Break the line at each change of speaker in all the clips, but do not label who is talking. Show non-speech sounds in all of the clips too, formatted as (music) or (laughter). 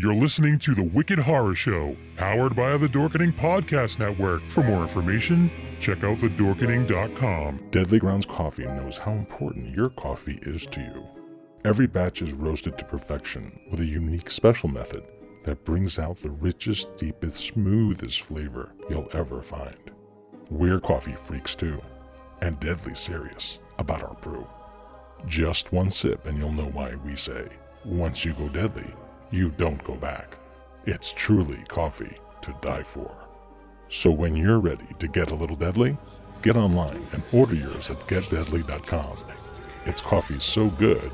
You're listening to The Wicked Horror Show, powered by the Dorkening Podcast Network. For more information, check out thedorkening.com. Deadly Grounds Coffee knows how important your coffee is to you. Every batch is roasted to perfection with a unique special method that brings out the richest, deepest, smoothest flavor you'll ever find. We're coffee freaks too, and deadly serious about our brew. Just one sip and you'll know why we say, once you go deadly, you don't go back. It's truly coffee to die for. So when you're ready to get a little deadly, get online and order yours at getdeadly.com. It's coffee so good,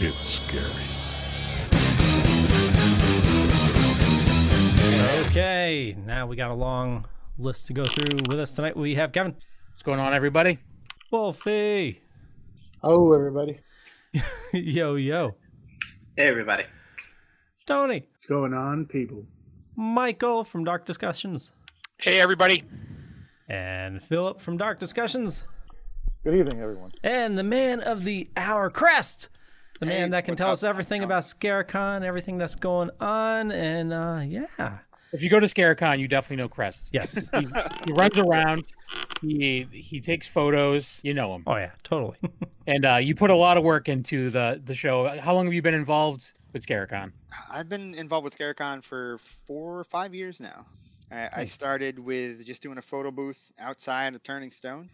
it's scary.
Okay, now we got a long list to go through. With us tonight, we have Kevin,
What's going on, everybody?
Wolfie,
Oh, everybody. (laughs)
yo yo,
Hey, everybody.
Tony,
What's going on, people?
Michael from Dark Discussions,
Hey, everybody.
and Philip from Dark Discussions,
Good evening, everyone.
and the man of the hour, Crest, the
Hey,
man that can tell
up?
us everything about Scarecon, everything that's going on, and uh, yeah,
If you go to Scarecon, you definitely know Crest.
yes,
He, he runs around. He he takes photos. You know him,
oh yeah, totally. (laughs)
and uh, you put a lot of work into the the show. How long have you been involved with Scarecon?
I've been involved with Scarecon for four or five years now. I, I started with just doing a photo booth outside of Turning Stone,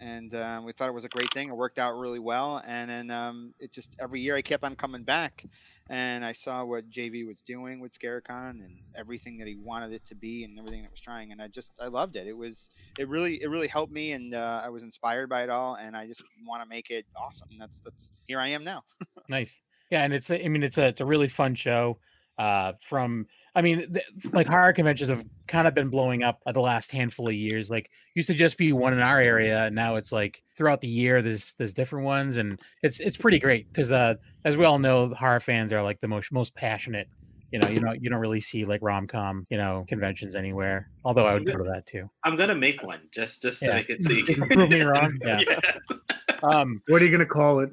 and um, we thought it was a great thing. It worked out really well, and then um, it just every year I kept on coming back, and I saw what JV was doing with Scarecon and everything that he wanted it to be and everything that was trying, and I just I loved it. It was it really it really helped me, and uh, I was inspired by it all, and I just want to make it awesome. And that's that's here I am now. (laughs)
Nice. Yeah, and it's I mean it's a it's a really fun show. Uh, from I mean th- like horror conventions have kind of been blowing up uh, the last handful of years. Like used to just be one in our area, and now it's like throughout the year there's there's different ones, and it's it's pretty great because uh, as we all know, horror fans are like the most most passionate. You know, you know, you don't really see like rom com, you know, conventions anywhere. Although I would go to that too.
I'm gonna make one just just to
Yeah.
make it so you can
Prove me wrong. (laughs) Yeah. Um,
What are you going to call it?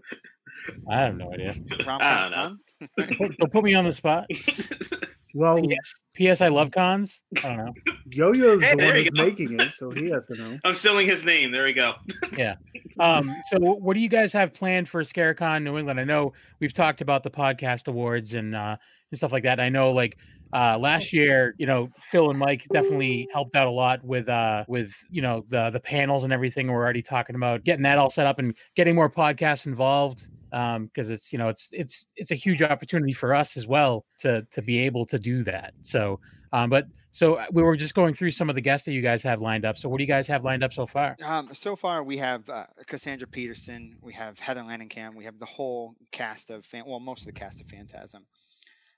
I have no idea. (laughs)
Rom
I don't know.
fun?
Put, don't put me on the spot. (laughs)
Well,
P.S. P.S. I love cons. I don't know.
Yo-Yo's
Hey,
the one who's making it, so he has to know.
I'm stealing his name. There we go. (laughs) Yeah.
Um, so what do you guys have planned for Scarecon New England? I know we've talked about the podcast awards and uh, and stuff like that. I know like uh, last year, you know, Phil and Mike definitely helped out a lot with uh, with you know the the panels and everything. We're already talking about getting that all set up and getting more podcasts involved because it's you know it's it's it's a huge opportunity for us as well to to be able to do that. So, um, but so we were just going through some of the guests that you guys have lined up. So what do you guys have lined up so far?
Um, so far, we have uh, Cassandra Peterson, we have Heather Langenkamp, we have the whole cast of, fan- well, most of the cast of Phantasm.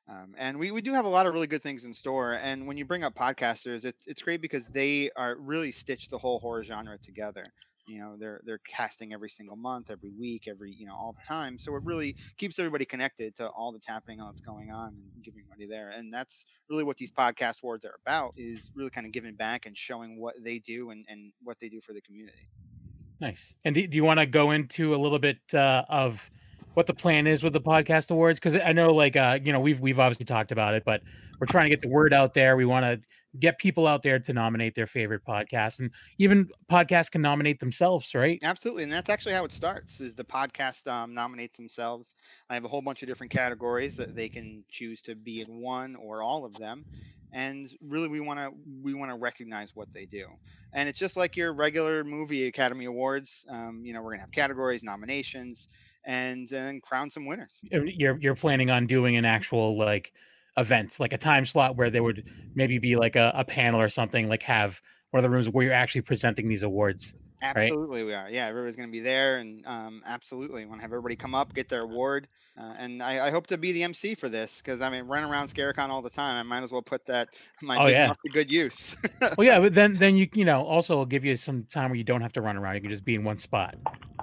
Um, and we, we do have a lot of really good things in store. And when you bring up podcasters, it's, it's great because they are really stitch the whole horror genre together. You know, they're they're casting every single month, every week, every you know, all the time. So it really keeps everybody connected to all that's happening, all that's going on, and giving money there. And that's really what these podcast awards are about: is really kind of giving back and showing what they do and, and what they do for the community.
Nice. And do, do you want to go into a little bit uh, of what the plan is with the podcast awards? Because I know, like, uh, you know, we've we've obviously talked about it, but we're trying to get the word out there. We want to get people out there to nominate their favorite podcast, and even podcasts can nominate themselves, right?
Absolutely, and that's actually how it starts. Is the podcast um, nominates themselves. I have a whole bunch of different categories that they can choose to be in one or all of them, and really we want to we want to recognize what they do. And it's just like your regular movie Academy Awards. Um, you know, we're gonna have categories, nominations, and then crown some winners.
You're you're planning on doing an actual like event, like a time slot where there would maybe be like a, a panel or something, like have one of the rooms where you're actually presenting these awards.
Absolutely, we are. Yeah, everybody's going to be there, and um, absolutely, want to have everybody come up, get their award, uh, and I, I hope to be the MC for this because I mean, run around Scarecon all the time, I might as well put that (laughs) my
Oh, yeah.
to good use. (laughs)
well, yeah, but then then you you know also give you some time where you don't have to run around. You can just be in one spot.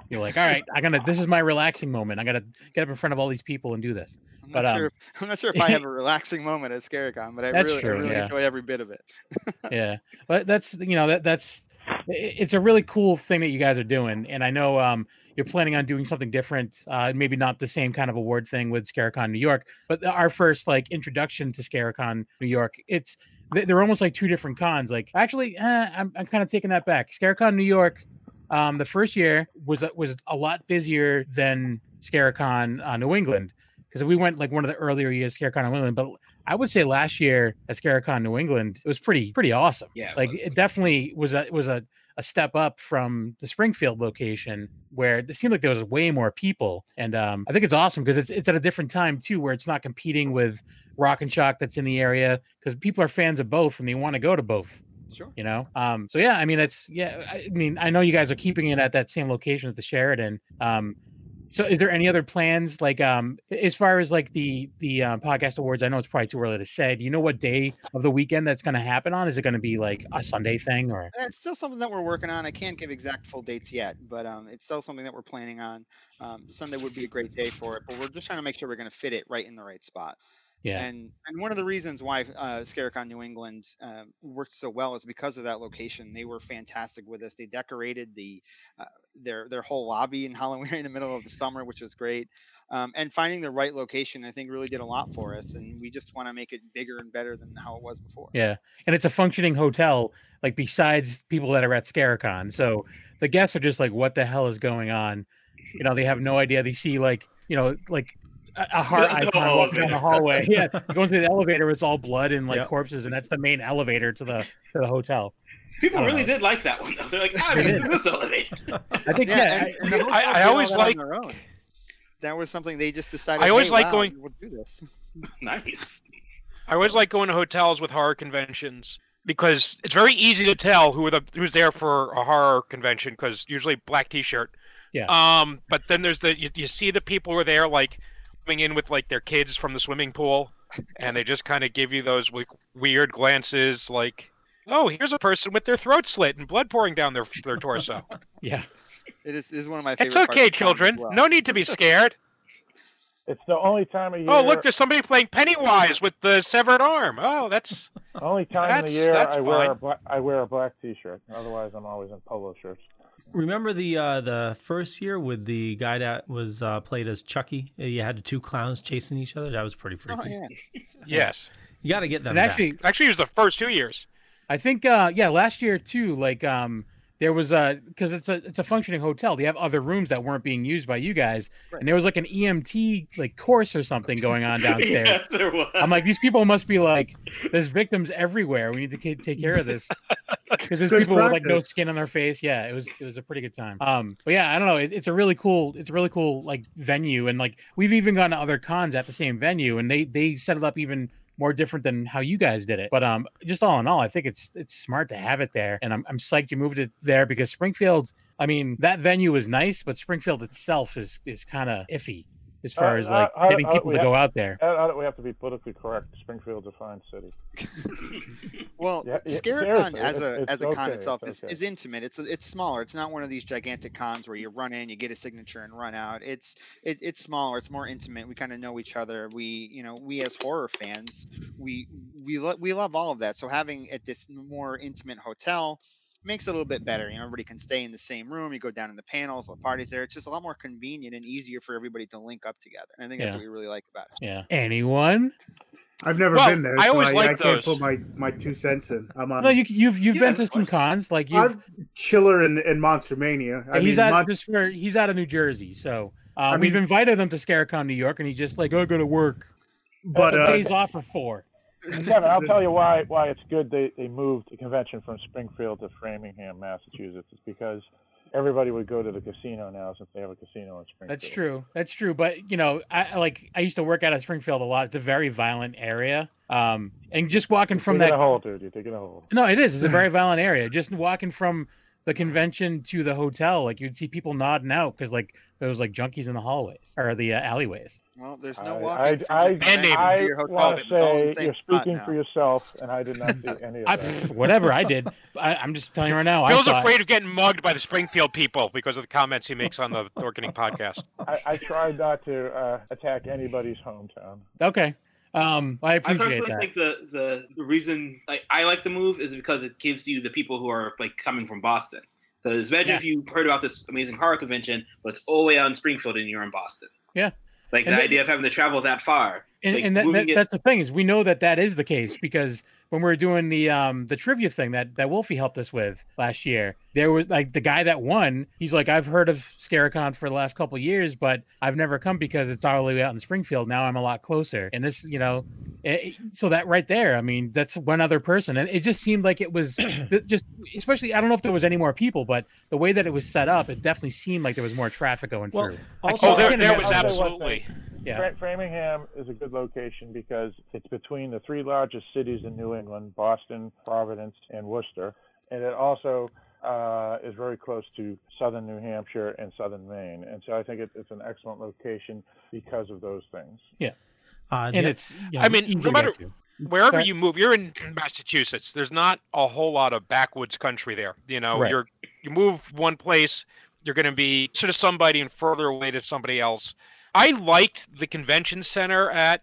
You're like, all right, I gotta. This is my relaxing moment. I gotta get up in front of all these people and do this.
I'm
But,
not sure.
um,
If, (laughs) I'm not sure if I (laughs) have a relaxing moment at Scarecon, but I really,
true,
I really
yeah.
enjoy every bit of it. (laughs)
yeah, but that's you know that that's it's a really cool thing that you guys are doing, and I know um you're planning on doing something different, uh, maybe not the same kind of award thing with ScareCon New York, but our first like introduction to ScareCon New York, it's they- they're almost like two different cons. Like actually, eh, I'm I'm kind of taking that back. ScareCon New York, um, the first year was a- was a lot busier than ScareCon uh, New England because we went like one of the earlier years ScareCon New England, but I would say last year at ScareCon New England, it was pretty pretty awesome.
Yeah, it
like
was.
it definitely was a was a a step up from the Springfield location where it seemed like there was way more people, and um, I think it's awesome because it's it's at a different time too, where it's not competing with Rock and Shock that's in the area because people are fans of both and they want to go to both
Sure.
you know um so yeah i mean it's yeah i mean i know you guys are keeping it at that same location at the Sheraton um so is there any other plans like um as far as like the the um, podcast awards i know it's probably too early to say do you know what day of the weekend that's going to happen on is it going to be like a sunday thing or
It's still something that we're working on. I can't give exact full dates yet, but um, it's still something that we're planning on. Um, Sunday would be a great day for it, but we're just trying to make sure we're going to fit it right in the right spot.
Yeah
And and one of the reasons why uh, ScareCon New England uh, worked so well is because of that location. They were fantastic with us. They decorated the uh, their their whole lobby in Halloween (laughs) in the middle of the summer, which was great. Um, and finding the right location, I think, really did a lot for us. And we just want to make it bigger and better than how it was before.
yeah and it's a functioning hotel like besides people that are at scarecon so the guests are just like what the hell is going on you know they have no idea they see like you know like a, a heart
The
icon walking down the hallway (laughs) yeah you go into the elevator it's all blood and like
Yep.
corpses and that's the main elevator to the to the hotel
People
I
really
know.
did like that one though. They're like, ah,
They
in this elevator. (laughs)
i think
Yeah,
yeah,
and, and
I-
I- I always like-
That was something they just decided.
I always
"Hey,
like
wow,
going-
We'll do this. (laughs)
nice.
I always like going to hotels with horror conventions because it's very easy to tell who the who's there for a horror convention because usually black T-shirt.
Yeah.
Um, but then there's the you, you see the people who are there like coming in with like their kids from the swimming pool, and they just kind of give you those like weird glances, like, oh, here's a person with their throat slit and blood pouring down their their torso.
yeah
It is, it is one of my favorite.
it's okay,
of
children.
well.
No need to be scared.
It's the only time of oh, year.
Oh, look, there's somebody playing Pennywise with the severed arm. Oh, that's
only time of the year
that's
I wear a
fine.
black, I wear a black T-shirt. Otherwise, I'm always in polo shirts.
Remember the uh, the first year with the guy that was uh, played as Chucky? You had the two clowns chasing each other. That was pretty freaky.
Oh, yeah. (laughs)
yes.
You got to get them.
and
back.
actually
Actually, it was the first two years.
I think uh yeah, last year too, like um there was a because it's a it's a functioning hotel. They have other rooms that weren't being used by you guys,
Right.
and there was like an EMT like course or something going on (laughs) downstairs.
yes, there was.
I'm like, these people must be like, there's victims everywhere. We need to ca- take care of this (laughs) because there's
Good
people with like no skin on their face. Yeah, it was it was a pretty good time. Um, but yeah, I don't know. It, it's a really cool, it's a really cool like venue, and like we've even gone to other cons at the same venue, and they they set it up even more different than how you guys did it. But um, just all in all, I think it's it's smart to have it there, and I'm I'm psyched you moved it there because Springfield. I mean, that venue is nice, but Springfield itself is is kind of iffy as far
Uh,
as like
uh,
getting
uh,
people
we
to go
have-
out there.
How, how do we have to be politically correct? Springfield's a fine city. (laughs)
Well,
Yeah, yeah,
ScareCon as a
it's
as a con
okay,
itself
it's
is, is intimate. It's it's smaller. It's not one of these gigantic cons where you run in, you get a signature, and run out. It's it, it's smaller. It's more intimate. We kind of know each other. We you know we as horror fans, we we lo- we love all of that. So having at this more intimate hotel makes it a little bit better. You know, everybody can stay in the same room. You go down in the panels, the parties there. It's just a lot more convenient and easier for everybody to link up together. And I think that's
Yeah.
what we really like about it.
Yeah. Anyone?
I've never
Well,
been there,
I
so
always
I,
like
I can't put my, my two cents in. I'm on
No, you you've you've
Yeah,
been to some cons like you've.
I've Chiller and, and Monster Mania. I
he's
mean,
out
Mon-
just for he's out of New Jersey, so uh,
I
we've invited him to ScareCon New York, and he just like, oh, go to work.
but
But
uh,
days off for four.
Kevin, I'll tell you (laughs) why why it's good they, they moved the convention from Springfield to Framingham, Massachusetts. It's because everybody would go to the casino now since they have a casino in Springfield.
That's true. That's true. But you know, I like I used to work out of Springfield a lot. It's a very violent area. Um, and just walking
You're
from that
a hole, dude. You're taking a hole.
No, it is. It's a very (laughs) violent area. Just walking from the convention to the hotel, like you'd see people nodding out because like there was like junkies in the hallways or the uh, alleyways.
Well, there's
I-
no
I-
walking from
I-
the convention
I
to your hotel.
want to
It's all in the
say you're speaking for yourself, and I did not see (laughs) any of
I,
that. (laughs)
whatever I did, I, I'm just telling you right now. I
Phil's
it.
afraid of getting mugged by the Springfield people because of the comments he makes on the (laughs) Dorkening podcast.
I, I tried not to uh, attack anybody's hometown.
Okay. Um, I
I personally
that.
think the, the the reason like I like the move is because it gives you the people who are like coming from Boston. Because imagine
Yeah.
if you heard about this amazing horror convention, but it's all the way out in Springfield and you're in Boston.
Yeah.
Like
And
the
then-
idea of having to travel that far.
and,
like,
and that, that,
it-
that's the thing is we know that that is the case because when we were doing the um the trivia thing that that Wolfie helped us with last year, there was like the guy that won. He's like, I've heard of Scarecon for the last couple of years, but I've never come because it's all the way out in Springfield. Now I'm a lot closer, and this, you know, it, so that right there, I mean, that's one other person, and it just seemed like it was (clears throat) just, especially I don't know if there was any more people, but the way that it was set up, it definitely seemed like there was more traffic going
Well,
through.
Also-
Oh, there, there was
I'll tell you one
absolutely.
Yeah.
Fra- Framingham is a good location because it's between the three largest cities in New England Boston, Providence, and Worcester. And it also uh, is very close to southern New Hampshire and southern Maine. And so I think it, it's an excellent location because of those things. Yeah.
Uh,
and
the-
it's you
I mean, no matter- Wherever
Right.
you move, you're in Massachusetts. There's not a whole lot of backwoods country there. You know,
Right.
you're you move one place, you're going to be sort of somebody and further away to somebody else. I liked the convention center at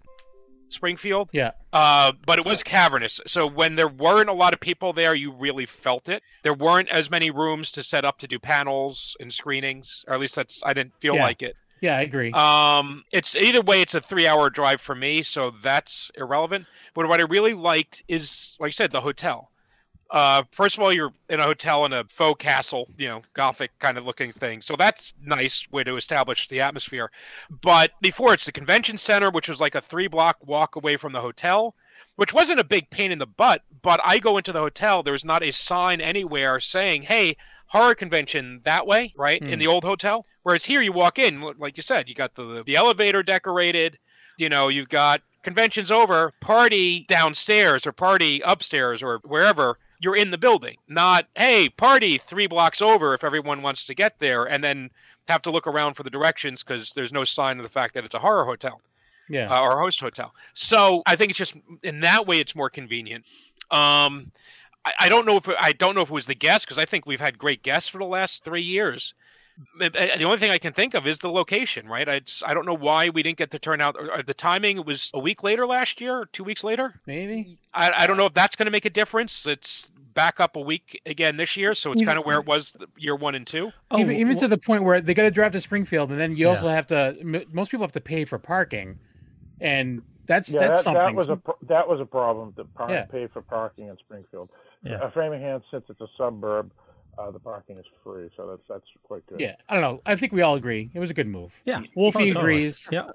Springfield.
Yeah.
Uh, but it was cavernous. So when there weren't a lot of people there, you really felt it. There weren't as many rooms to set up to do panels and screenings, or at least that's I didn't feel
Yeah.
like it.
Yeah, I agree.
Um, it's either way, it's a three-hour drive for me, so that's irrelevant. But what I really liked is, like I said, the hotel. Uh, first of all, you're in a hotel in a faux castle, you know, gothic kind of looking thing. So that's nice way to establish the atmosphere. But before, it's the convention center, which was like a three-block walk away from the hotel, which wasn't a big pain in the butt. But I go into the hotel, there's not a sign anywhere saying, "Hey, horror convention that way," right? In
Hmm.
the old hotel. Whereas here, you walk in, like you said, you got the the elevator decorated. You know, you've got conventions over, party downstairs or party upstairs or wherever. You're in the building, not hey, party three blocks over if everyone wants to get there, and then have to look around for the directions because there's no sign of the fact that it's a horror hotel
yeah.
uh, or host hotel. So I think it's just in that way it's more convenient. Um, I, I don't know if I don't know if it was the guest because I think we've had great guests for the last three years. The only thing I can think of is the location, right? I I don't know why we didn't get the turnout. Or, or the timing it was a week later last year, or two weeks later.
Maybe.
I, I don't know if that's going to make a difference. It's back up a week again this year, so it's kind of where it was year one and two.
oh,
even even
wh-
to the point where they got to drive to Springfield, and then you
Yeah.
also have to. Most people have to pay for parking, and that's
Yeah,
that's
that,
something.
that was a that was a problem to par-
Yeah.
pay for parking in Springfield.
Yeah.
Uh, Framingham, since it's a suburb, uh, the parking is free, so that's that's quite good.
yeah, I don't know. I think we all agree it was a good move.
Yeah,
Wolfie
Oh, totally.
agrees.
Yeah.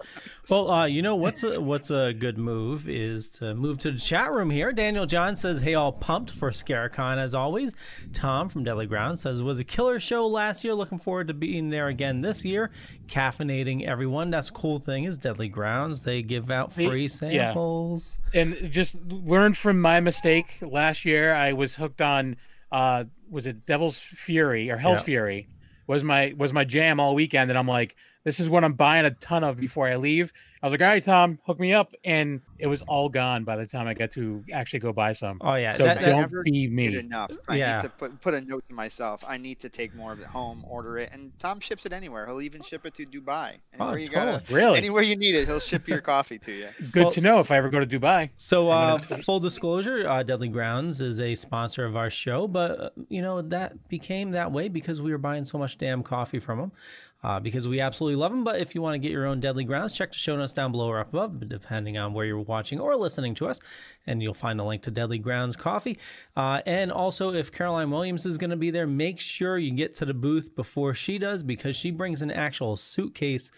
Well, uh, you know what's a, what's a good move is to move to the chat room here. Daniel John says, "Hey, all pumped for Scarecon as always." Tom from Deadly Ground says, "Was a killer show last year. Looking forward to being there again this year. Caffeinating everyone. That's a cool thing is Deadly Grounds. They give out
The-
free
yeah.
samples.
and just learn from my mistake last year. I was hooked on uh was it Devil's Fury or Hell's
Yeah.
Fury was my was my jam all weekend, and I'm like, this is what I'm buying a ton of before I leave. I was like, all right, Tom, hook me up, and it was all gone by the time I got to actually go buy some.
Oh yeah,
so
that- that-
don't
never
be me.
enough. I
Yeah.
need to put put a note to myself. I need to take more of it home, order it, and Tom ships it anywhere. He'll even ship it to Dubai. Anywhere
Oh,
you
totally.
gotta,
Really
anywhere you need it, he'll ship your (laughs) coffee to you.
good
Well-
to know if I ever go to Dubai.
So, uh, (laughs) full disclosure, uh, Deadly Grounds is a sponsor of our show, but uh, you know that became that way because we were buying so much damn coffee from them. Uh, because we absolutely love them. But if you want to get your own Deadly Grounds, check the show notes down below or up above, depending on where you're watching or listening to us, and you'll find a link to Deadly Grounds coffee. Uh, and also, if Caroline Williams is going to be there, make sure you get to the booth before she does because she brings an actual suitcase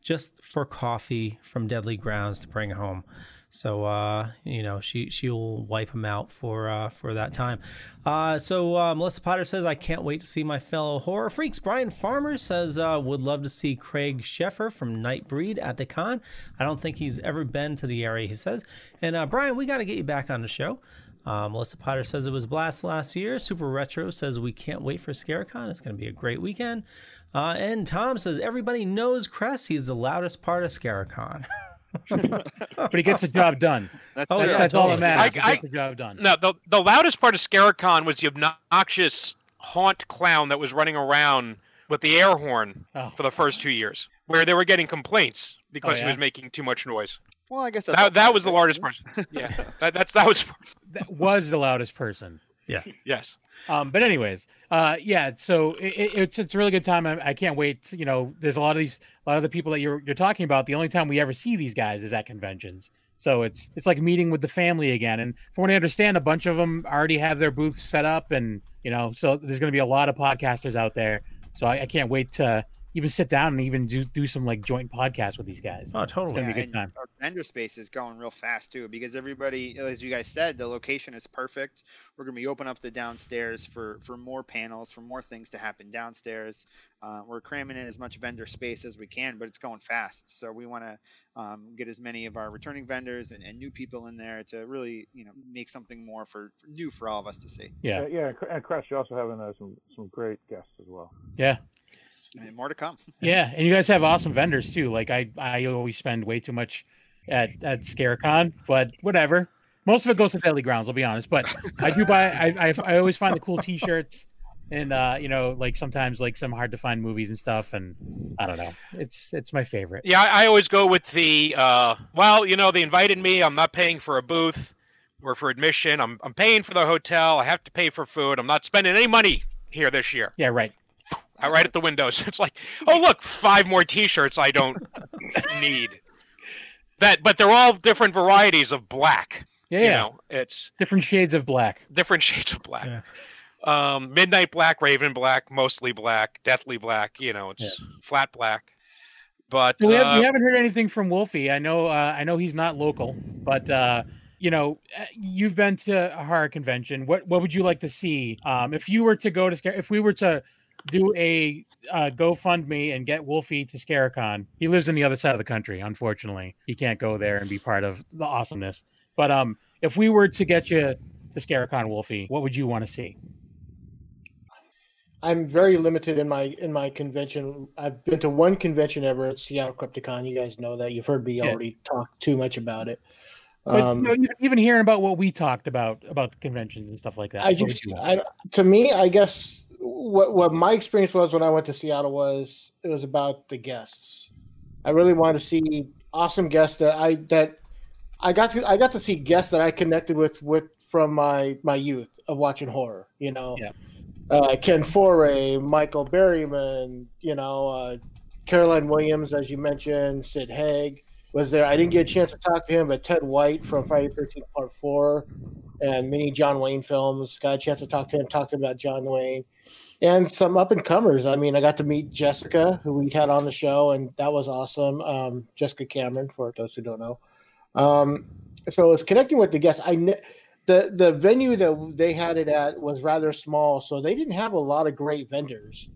just for coffee from Deadly Grounds to bring home. So uh, you know she she'll wipe them out for uh, for that time. Uh, so uh, Melissa Potter says I can't wait to see my fellow horror freaks. Brian Farmer says uh, would love to see Craig Sheffer from Nightbreed at the con. I don't think he's ever been to the area. He says, and uh, Brian, we got to get you back on the show. Melissa Potter says it was blast last year. Super Retro says we can't wait for Scarecon. It's going to be a great weekend. And Tom says everybody knows Cress. He's the loudest part of Scarecon. (laughs)
But he gets the job done. (laughs)
That's,
Oh,
That's,
yeah,
that's all that
totally.
matters.
I-
he gets the job done.
No, the the loudest part of Scarecon was the obnoxious haunt clown that was running around with the air horn
Oh.
for the first two years, where they were getting complaints because
Oh,
he was making too much noise.
well, I guess that's
That, that was the loudest person. (laughs) Yeah, that, that's that was.
That was the loudest person. (laughs)
Yes.
Um, but anyways, uh, yeah. So it, it- it's it's a really good time. I, I can't wait. You know, there's a lot of these, a lot of the people that you're you're talking about. The only time we ever see these guys is at conventions. So it's it's like meeting with the family again. And from what I understand, a bunch of them already have their booths set up, and you know, so there's going to be a lot of podcasters out there. So I, I can't wait to even sit down and even do do some like joint podcasts with these guys.
Oh, totally.
gonna be a good time.
Our vendor space is going real fast too because everybody, as you guys said, the location is perfect. We're gonna be opening up the downstairs for for more panels, for more things to happen downstairs. Uh, we're cramming in as much vendor space as we can, but it's going fast. So we want to um, get as many of our returning vendors and, and new people in there to really, you know, make something more for, for new for all of us to see.
Yeah,
Uh, yeah, and Cr- and Crush, you're also having uh, some some great guests as well.
yeah.
And more to come. (laughs)
Yeah, and you guys have awesome vendors too. Like I, I always spend way too much at at ScareCon, but whatever. Most of it goes to Deadly Grounds. I'll be honest, but I do buy. I, I, I always find the cool T-shirts, and uh, you know, like sometimes like some hard to find movies and stuff. And I don't know. It's it's my favorite.
Yeah, I, I always go with the uh, well, you know, they invited me. I'm not paying for a booth or for admission. I'm I'm paying for the hotel. I have to pay for food. I'm not spending any money here this year.
Yeah, right.
I right at the windows. (laughs) It's like, oh look, five more T-shirts I don't (laughs) need. That, but they're all different varieties of black.
Yeah,
You
yeah.
know, it's
different shades of black.
different (laughs) shades of black.
Yeah.
Um, midnight black, raven black, mostly black, deathly black. You know, it's flat black. But
So we, have,
uh,
we haven't heard anything from Wolfie. I know. Uh, I know he's not local, but uh, you know, uh, you've been to a horror convention. What What would you like to see? Um, if you were to go to Scare, if we were to do a uh, GoFundMe and get Wolfie to Scarecon, he lives in the other side of the country. Unfortunately, he can't go there and be part of the awesomeness. But um, if we were to get you to Scarecon, Wolfie, what would you want to see?
I'm very limited in my in my convention. I've been to one convention ever at Seattle Crypticon. You guys know that. You've heard me
Yeah.
already talk too much about it.
But
Um,
you know, even- hearing about what we talked about about the conventions and stuff like that.
I just. I, to me, I guess what what my experience was when I went to Seattle was it was about the guests. I really wanted to see awesome guests that I that I got to I got to see guests that I connected with with from my my youth of watching horror. You know,
Yeah.
uh, Ken Foree, Michael Berryman, you know, uh, Caroline Williams, as you mentioned, Sid Haig was there. I didn't get a chance to talk to him, but Ted White from Friday the 13th Part 4 and many John Wayne films. Got a chance to talk to him, talked about John Wayne and some up and comers. I mean, I got to meet Jessica, who we had on the show, and that was awesome. Um, Jessica Cameron, for those who don't know. Um, so it's connecting with the guests. I kn- the the venue that they had it at was rather small, so they didn't have a lot of great vendors.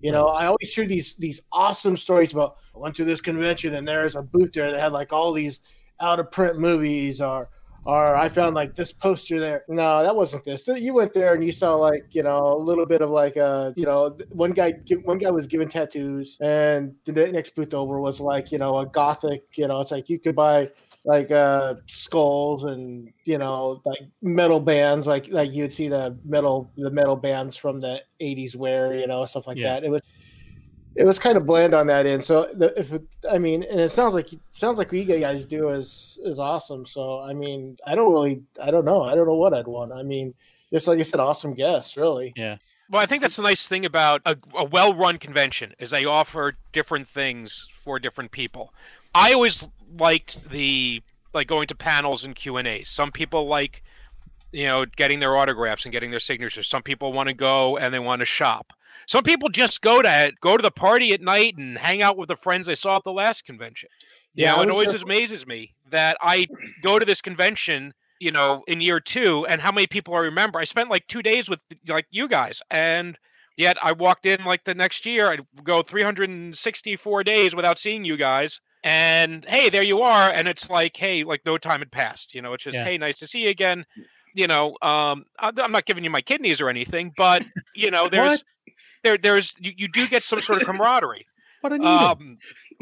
You know, I always hear these these awesome stories about I went to this convention and there's a booth there that had like all these out of print movies or or I found like this poster there. No, that wasn't this. You went there and you saw like you know a little bit of like a you know one guy one guy was given tattoos and the next booth over was like you know a gothic you know it's like you could buy like uh skulls and you know like metal bands like like you'd see the metal the metal bands from the 80s wear you know stuff like
Yeah.
that. It was it was kind of bland on that end. So the, if it, i mean and it sounds like sounds like what you guys do is is awesome. So i mean i don't really i don't know. I don't know what i'd want. I mean just like you said awesome guests really. Yeah.
Well, I think that's the nice thing about a, a well-run convention is they offer different things for different people. I always liked the like going to panels and Q and A's. Some people like, you know, getting their autographs and getting their signatures. Some people want to go and they want to shop. Some people just go to go to the party at night and hang out with the friends they saw at the last convention. You
Yeah,
know, it always
there-
amazes me that I go to this convention, you know, in year two, and how many people I remember. I spent like two days with like you guys, and yet I walked in like the next year. I'd go 364 days without seeing you guys, and hey, there you are, and it's like, hey, like no time had passed. You know, it's just
Yeah.
hey, nice to see you again. You know, um, I'm not giving you my kidneys or anything, but you know, (laughs) there's there there's you, you do get some sort of (laughs) camaraderie.
What a.
Um,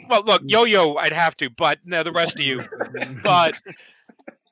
well, look, Yo-Yo, I'd have to, but no, the rest of you. (laughs) But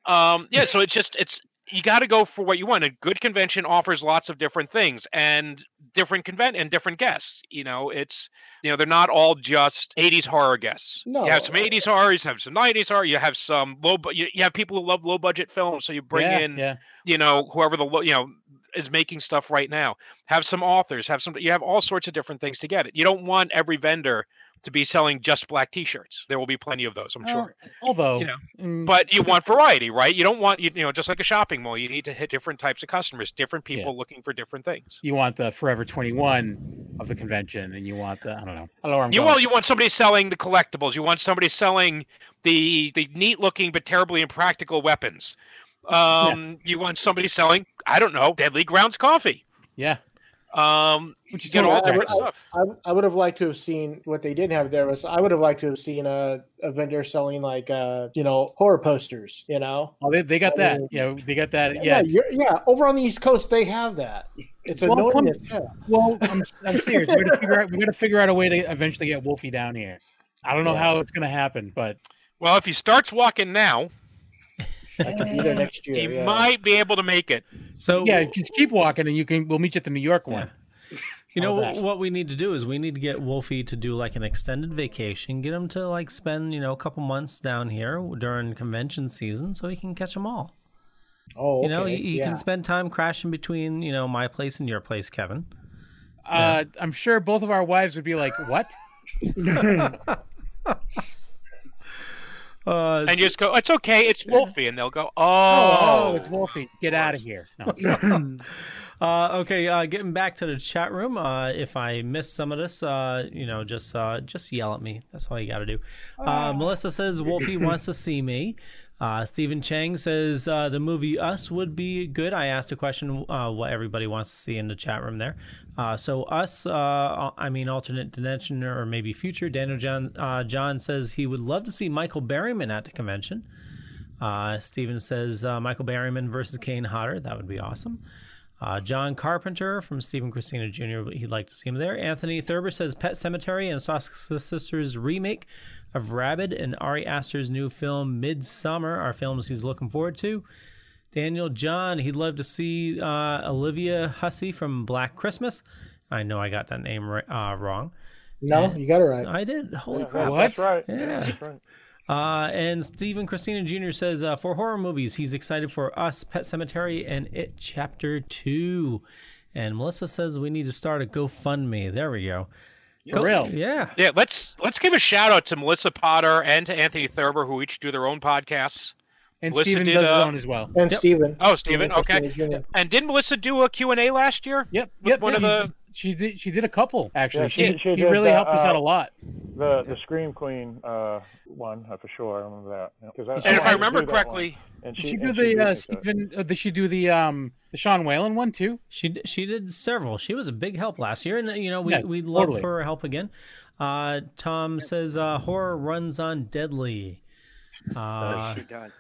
um, yeah, so it's just it's you got to go for what you want. A good convention offers lots of different things and different convent and different guests. You know, it's you know they're not all just '80s horror guests.
No.
you have some uh, '80s horror, you have some '90s horror, you have some low, you, you have people who love low budget films, so you bring
yeah,
in
yeah.
you know whoever the you know is making stuff right now. Have some authors. Have some. You have all sorts of different things to get it. You don't want every vendor to be selling just black T-shirts. There will be plenty of those, I'm
Well,
sure.
Although,
You know,
mm,
But you want variety, right? You don't want you, you know just like a shopping mall. You need to hit different types of customers, different people looking for different things.
you want the Forever 21 of the convention, and you want the I don't know. I don't know where I'm
You
going.
well, you want somebody selling the collectibles. You want somebody selling the the neat looking but terribly impractical weapons. Um, you want somebody selling I don't know Deadly Grounds coffee.
yeah,
Um,
which
you
is
get all
I
different
would-
stuff.
I, I would have liked to have seen what they didn't have there was I would have liked to have seen a, a vendor selling like uh you know horror posters you know
Oh, they, they got that.
Oh.
Yeah, they got that.
yeah
Yeah.
yeah over on the East Coast they have that it's
Well,
annoying
come-
as hell.
Well, I'm, I'm (laughs) serious. We got to figure out. We got to figure out a way to eventually get Wolfie down here. I don't know
Yeah.
how it's gonna happen, but
Well, if he starts walking now,
I could be there next year
he
yeah.
might be able to make it.
So
yeah, just keep walking, and you can. We'll meet you at the New York one.
You know
All that.
what we need to do is we need to get Wolfie to do like an extended vacation, get him to like spend you know a couple months down here during convention season, so he can catch them all.
oh
You know, he, he
yeah.
can spend time crashing between you know my place and your place, Kevin.
Uh, I'm sure both of our wives would be like, "What?" (laughs) (laughs)
Uh,
And you just go, it's okay, it's Wolfie, and they'll go,
Oh,
oh,
it's Wolfie. Get out of here. No. (laughs)
Uh, okay, uh, getting back to the chat room. Uh, if I miss some of this, uh, you know, just uh, just yell at me. That's all you got to do. Uh, Melissa says Wolfie wants to see me. Uh, Stephen Chang says uh, the movie Us would be good. I asked a question uh, what everybody wants to see in the chat room there. Uh, so Us, uh, I mean alternate dimension or maybe future. Daniel John uh, John says he would love to see Michael Berryman at the convention. Steven says Michael Berryman versus Kane Hodder. That would be awesome. John Carpenter from Stephen Christina Jr. He'd like to see him there. Anthony Thurber says Pet Sematary and Soska Sisters remake of Rabid and Ari Aster's new film Midsommar are films he's looking forward to. Daniel John, he'd love to see uh, Olivia Hussey from Black Christmas. I know I got that name ri- uh, wrong.
no you got it right
I did. Holy
Yeah,
crap!
What?
That's right.
Yeah.
That's right.
Uh, and Stephen Christina Jr. says uh, for horror movies, he's excited for Us, Pet Sematary, and It Chapter Two. And Melissa says we need to start a GoFundMe. There we go.
For real.
Yeah.
yeah. Let's let's give a shout out to Melissa Potter and to Anthony Thurber, who each do their own podcasts.
And
Melissa
Steven
did,
does his
uh,
own as well.
and
Yep.
Steven
Oh, Steven, okay.
Christina
And didn't Melissa do a Q and A last year?
Yep. Yep.
one
she,
of the-
she did. She did a couple actually.
Yeah,
she
she-
she,
she did
really
the,
helped us out
uh,
a lot.
The the Scream Queen uh, one uh, for sure. I remember that. Yeah, 'cause I-
And
And if I remember
do that one,
correctly,
and
Did she, do
and
the
beat
uh,
me to it.
Stephen? Uh, did she do the um the Sean Whalen one too?
She she did several. She was a big help last year, and uh, you know we
Yeah,
we'd love
totally.
for her help again. Uh, Tom says uh, horror runs on Deadly. Uh,
Shoot, God.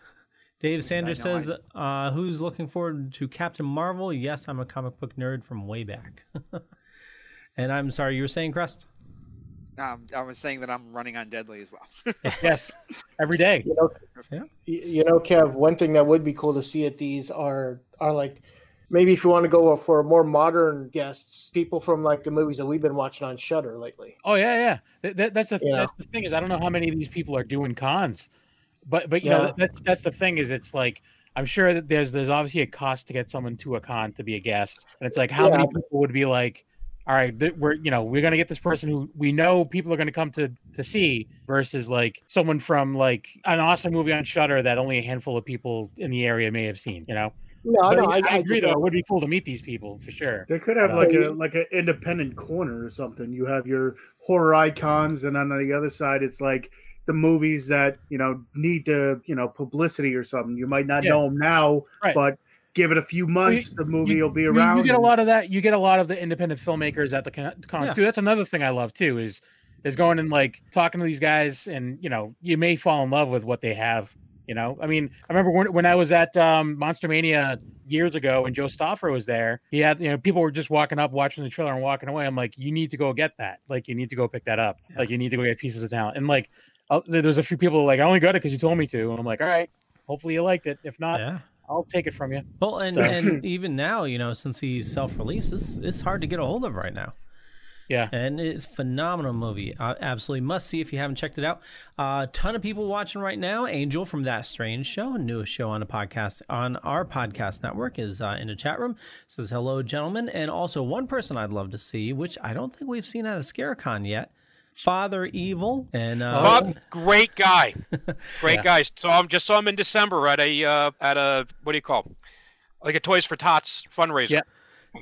Dave Sanders says, uh, "Who's looking forward to Captain Marvel?" Yes, I'm a comic book nerd from way back. (laughs) and I'm sorry, you were saying Crest.
Um, I was saying that I'm running on Deadly as well. (laughs)
Yes, every day.
you know
Yeah.
you know kev one thing that would be cool to see at these are are like maybe if you want to go for more modern guests people from like the movies that we've been watching on Shudder lately
Oh yeah, yeah. That, that, that's the
Yeah.
that's the thing is I don't know how many of these people are doing cons, but but you
Yeah.
know that's that's the thing is it's like I'm sure that there's there's obviously a cost to get someone to a con to be a guest, and it's like how many people would be like, all right, th- we're you know we're gonna get this person who we know people are gonna come to to see versus like someone from like an awesome movie on Shudder that only a handful of people in the area may have seen, you know.
no
But
no
I,
I,
agree
get
though, it would be cool to meet these people for sure.
They could have
Uh,
like a like an independent corner or something. You have your horror icons, and on the other side, it's like the movies that you know need to you know publicity or something. You might not
Yeah.
know them now,
Right.
but give it a few months, the movie
you,
will be around.
You, get a lot of that. You get a lot of the independent filmmakers at the con- cons
Yeah.
too. That's another thing I love too. Is is going and like talking to these guys, and you know, you may fall in love with what they have. You know, I mean, I remember when, when I was at um, Monster Mania years ago, and Joe Stauffer was there. He had, you know, people were just walking up, watching the trailer, and walking away. I'm like, you need to go get that. Like, you need to go pick that up. Like, you need to go get pieces of talent. And like, i there's a few people like, I only got it because you told me to. And I'm like, all right, hopefully you liked it. If not,
yeah.
I'll take it from you.
Well, and,
So-
and (clears throat) even now, you know, since he's self-released, it's, it's hard to get a hold of right now.
Yeah.
and it's a phenomenal movie. Uh, absolutely must see if you haven't checked it out. A uh, ton of people watching right now. Angel from That Strange Show, newest show on a podcast on our podcast network, is uh, in the chat room. Says hello, gentlemen, and also one person I'd love to see, which I don't think we've seen at a Scarecon yet. Father Evil and uh,
Bob, great guy, (laughs) great
Yeah.
guy. Saw him just saw him in December at a uh, at a what do you call, like a Toys for Tots fundraiser.
Yeah.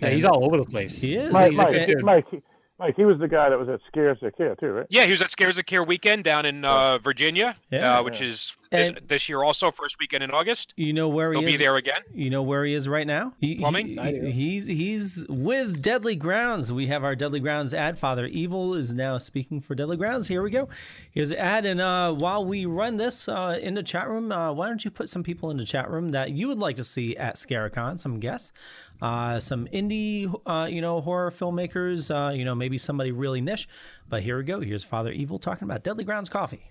Yeah, he's all over the place.
he is.
Mike,
he's a
Mike,
good dude.
Mike, he- Mike, he was the guy that was at Scares That Care too, right?
Yeah, he was at Scares of Care weekend down in uh, Virginia,
Yeah.
uh, which is this,
And-
this year also first weekend in August.
You know where he
He'll
is.
be there again.
You know where he is right now? He,
Plumbing?
he- he's he's with Deadly Grounds. We have our Deadly Grounds ad. Father Evil is now speaking for Deadly Grounds. Here we go. Here's the ad. And uh, while we run this uh, in the chat room, uh, why don't you put some people in the chat room that you would like to see at Scarecon? Some guests, uh, some indie, uh, you know, horror filmmakers. Uh, you know, maybe somebody really niche. But here we go. Here's Father Evil talking about Deadly Grounds coffee.